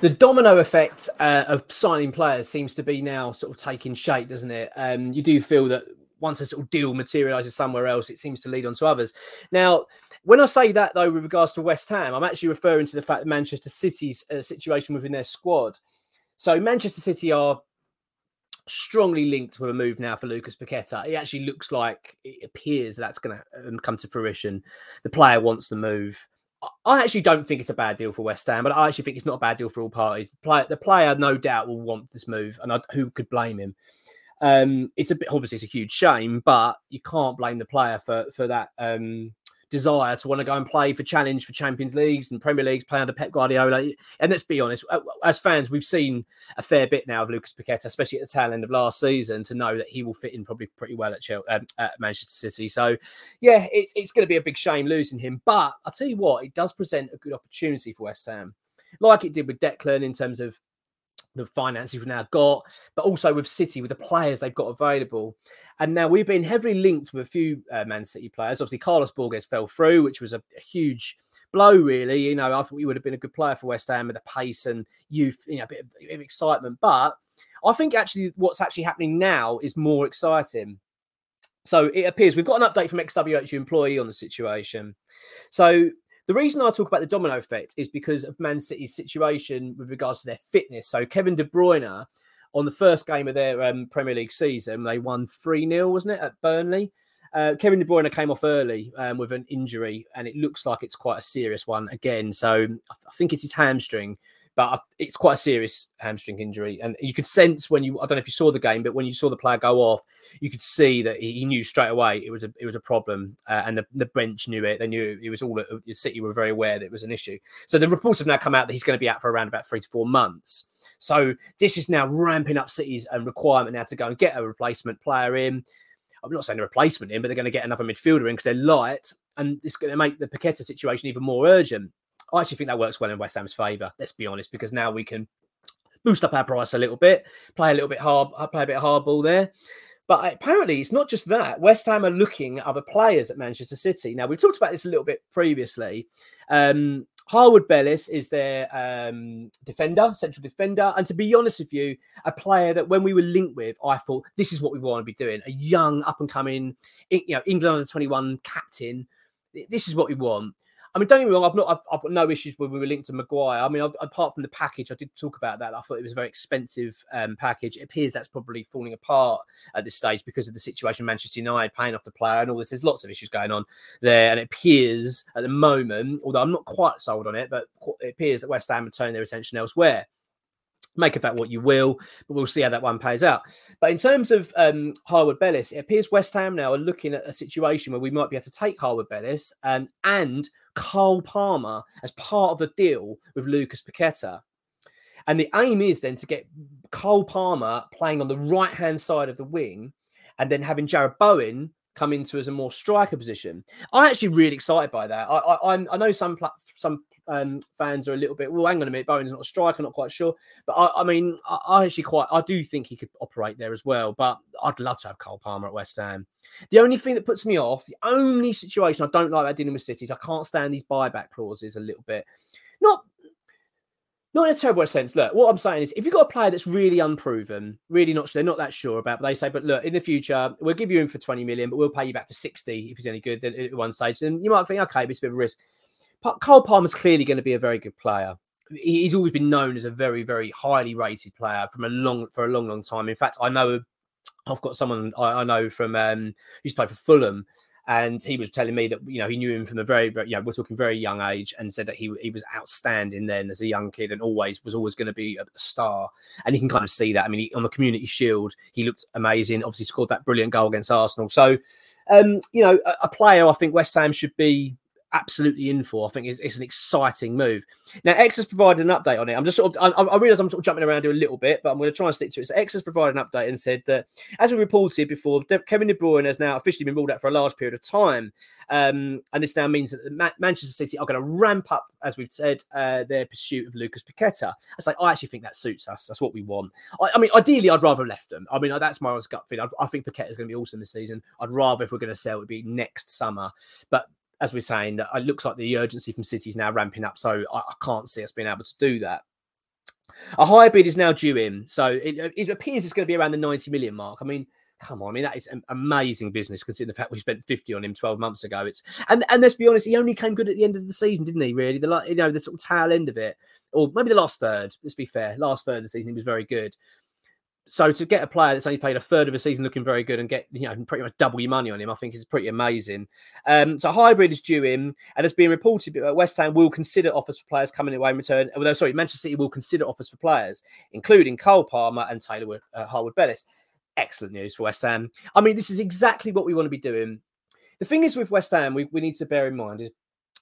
The domino effect uh, of signing players seems to be now sort of taking shape, doesn't it? Um, you do feel that once a sort of deal materializes somewhere else, it seems to lead on to others. Now, when I say that, though, with regards to West Ham, I'm actually referring to the fact that Manchester City's uh, situation within their squad. So, Manchester City are strongly linked with a move now for Lucas Paqueta. It actually looks like it appears that's going to um, come to fruition. The player wants the move. I actually don't think it's a bad deal for West Ham, but I actually think it's not a bad deal for all parties. The player, no doubt, will want this move, and I, who could blame him? Um, it's a bit obviously it's a huge shame, but you can't blame the player for for that um, desire to want to go and play for challenge for Champions Leagues and Premier Leagues, play under Pep Guardiola. And let's be honest, as fans, we've seen a fair bit now of Lucas Paqueta, especially at the tail end of last season, to know that he will fit in probably pretty well at, Chelsea, um, at Manchester City. So, yeah, it's it's going to be a big shame losing him. But I'll tell you what, it does present a good opportunity for West Ham, like it did with Declan in terms of the finances we've now got, but also with City, with the players they've got available. And now we've been heavily linked with a few uh, Man City players. Obviously, Carlos Borges fell through, which was a, a, huge blow, really. You know, I thought he would have been a good player for West Ham with the pace and youth, you know, a bit of, a bit of excitement. But I think actually what's actually happening now is more exciting. So it appears we've got an update from ExWHU employee on the situation. So the reason I talk about the domino effect is because of Man City's situation with regards to their fitness. So Kevin De Bruyne, on the first game of their um, Premier League season, they won 3 0, wasn't it, at Burnley? Uh, Kevin De Bruyne came off early um, with an injury, and it looks like it's quite a serious one again. So I think it's his hamstring but it's quite a serious hamstring injury. And you could sense when you, I don't know if you saw the game, but when you saw the player go off, you could see that he, knew straight away it was a it was a problem, uh, and the, the, bench knew it. They knew it was all. The City were very aware that it was an issue. So the reports have now come out that he's going to be out for around about three to four months. So this is now ramping up City's and requirement now to go and get a replacement player in. I'm not saying a replacement in, but they're going to get another midfielder in because they're light, and it's going to make the Paqueta situation even more urgent. I actually think that works well in West Ham's favour. Let's be honest, because now we can boost up our price a little bit, play a little bit hard, play a bit hardball there. But apparently, it's not just that. West Ham are looking at other players at Manchester City. Now, we talked about this a little bit previously. Um, Harwood Bellis is their um, defender, central defender. And to be honest with you, a player that when we were linked with, I thought this is what we want to be doing. A young, up and coming, you know, England under 21 captain. This is what we want. I mean, don't get me wrong. I've not. I've, I've got no issues when we were linked to Maguire. I mean, I've, apart from the package, I did talk about that. I thought it was a very expensive um, package. It appears that's probably falling apart at this stage because of the situation Manchester United paying off the player and all this. There's lots of issues going on there, and it appears at the moment, although I'm not quite sold on it, but it appears that West Ham are turning their attention elsewhere make of that what you will, but we'll see how that one plays out. But in terms of um, Harwood Bellis, it appears West Ham now are looking at a situation where we might be able to take Harwood Bellis and, and Cole Palmer as part of the deal with Lucas Paqueta. And the aim is then to get Cole Palmer playing on the right hand side of the wing and then having Jarrod Bowen come into as a more striker position. I'm actually really excited by that. I I, I know some some um, fans are a little bit well. Hang on a minute, Bowen's not a striker, not quite sure. But I, I mean, I, I, actually quite I do think he could operate there as well. But I'd love to have Cole Palmer at West Ham. The only thing that puts me off, the only situation I don't like about dealing with cities, I can't stand these buyback clauses a little bit. Not not in a terrible sense. Look, what I'm saying is, if you've got a player that's really unproven, really not sure, they're not that sure about, but they say, but look, in the future, we'll give you him for 20 million, but we'll pay you back for 60 if he's any good. Then at one stage, then you might think, okay, but it's a bit of a risk. Cole Palmer's clearly going to be a very good player. He's always been known as a very, very highly rated player from a long for a long, long time. In fact, I know I've got someone I, I know from um, used to play for Fulham and he was telling me that you know he knew him from a very, very you know, we're talking very young age, and said that he he was outstanding then as a young kid, and always was always going to be a star. And you can kind of see that. I mean, he, on the Community Shield, he looked amazing. Obviously, scored that brilliant goal against Arsenal. So, um, you know, a, a player I think West Ham should be absolutely in for. I think it's, it's, an exciting move. Now, Ex has provided an update on it. I'm just sort of, I, I realize I'm sort of jumping around here a little bit, but I'm going to try and stick to it. So, Ex has provided an update and said that, as we reported before, Kevin De Bruyne has now officially been ruled out for a large period of time. Um, and this now means that Ma- Manchester City are going to ramp up, as we've said, uh, their pursuit of Lucas Paqueta. I say, I actually think that suits us. That's what we want. I, I mean, ideally, I'd rather have left them. I mean, that's my gut feeling. I, I think Paqueta is going to be awesome this season. I'd rather, if we're going to sell, it would be next summer. But as we're saying, it looks like the urgency from City is now ramping up. So I, I can't see us being able to do that. A higher bid is now due in. So it, it, appears it's going to be around the 90 million mark. I mean, come on, I mean, that is amazing business considering the fact we spent 50 on him 12 months ago. It's and and let's be honest, he only came good at the end of the season, didn't he? Really, the you know, the sort of tail end of it. Or maybe the last third, let's be fair. Last third of the season, he was very good so to get a player that's only played a third of a season looking very good and get you know pretty much double your money on him, I think is pretty amazing. Um, so hybrid is due in, and it's being reported that West Ham will consider offers for players coming away in return. Although sorry, Manchester City will consider offers for players, including Cole Palmer and Taylor uh, Harwood Bellis. Excellent news for West Ham. I mean, this is exactly what we want to be doing. The thing is with West Ham, we, we need to bear in mind is,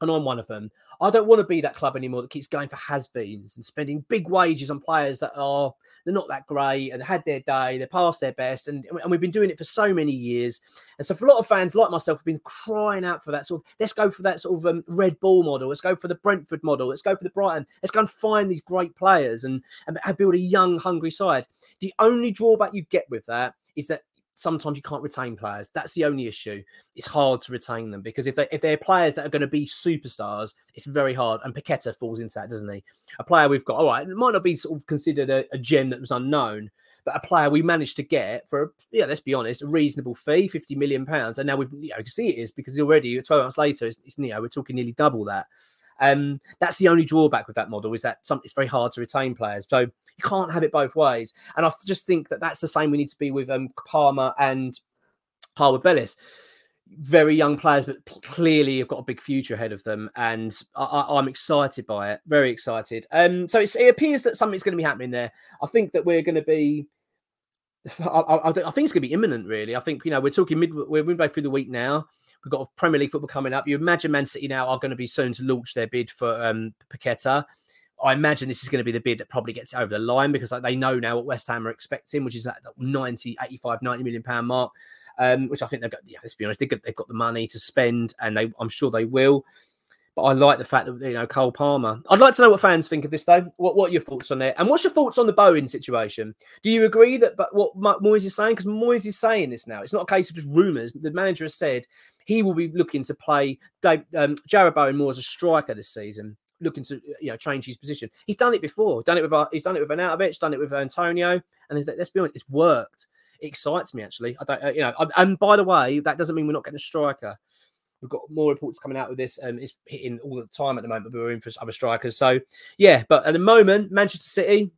and I'm one of them. I don't want to be that club anymore that keeps going for has-beens and spending big wages on players that are they're not that great and had their day, they're past their best, and, and we've been doing it for so many years. And so, for a lot of fans like myself, have been crying out for that sort of let's go for that sort of um, Red Bull model, let's go for the Brentford model, let's go for the Brighton, let's go and find these great players and, and build a young, hungry side. The only drawback you get with that is that sometimes you can't retain players. That's the only issue. It's hard to retain them because if they if they're players that are going to be superstars, it's very hard. And Paqueta falls into that, doesn't he? A player we've got, all right, it might not be sort of considered a, a gem that was unknown, but a player we managed to get for, yeah, let's be honest, a reasonable fee, fifty million pounds, and now we've, you know, you can see it is because already twelve months later, it's, it's you know, we're talking nearly double that. Um, that's the only drawback with that model is that some, it's very hard to retain players. So you can't have it both ways. And I just think that that's the same we need to be with um, Palmer and Harwood Bellis. Very young players, but clearly have got a big future ahead of them, and I, am excited by it. Very excited. Um, so it appears that something's going to be happening there. I think that we're going to be I, I, I, think it's going to be imminent, really. I think you know we're talking mid, we're midway through the week now. We've got Premier League football coming up. You imagine Man City now are going to be soon to launch their bid for um, Paqueta. I imagine this is going to be the bid that probably gets over the line because like, they know now what West Ham are expecting, which is that 90, 85, 90 million pound mark, um, which I think they've got, yeah, let's be honest, they've got, they've got the money to spend and they, I'm sure they will. But I like the fact that, you know, Cole Palmer. I'd like to know what fans think of this, though. What, what are your thoughts on it? And what's your thoughts on the Bowen situation? Do you agree that but what Moyes is saying? Because Moyes is saying this now. It's not a case of just rumours. The manager has said he will be looking to play um, Jarrod Bowen more as a striker this season looking to you know change his position. He's done it before. Done it with uh, he's done it with Arnautovic, done it with Antonio, and let's be honest, it's worked. It excites me actually. I don't, uh, you know. And by the way, that doesn't mean we're not getting a striker. We've got more reports coming out with this, and it's hitting all the time at the moment. But we're in for other strikers. So yeah, but at the moment, Manchester City,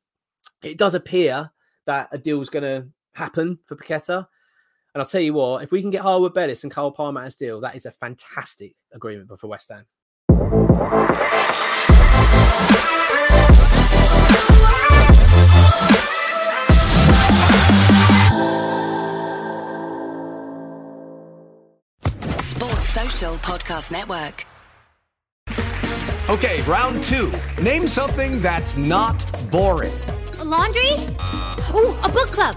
it does appear that a deal is going to happen for Paqueta. And I'll tell you what, if we can get Harwood Bellis and Cole Palmer as deal, that is a fantastic agreement for West Ham. Sports Social Podcast Network. Okay, round two. Name something that's not boring. A laundry? Ooh, a book club.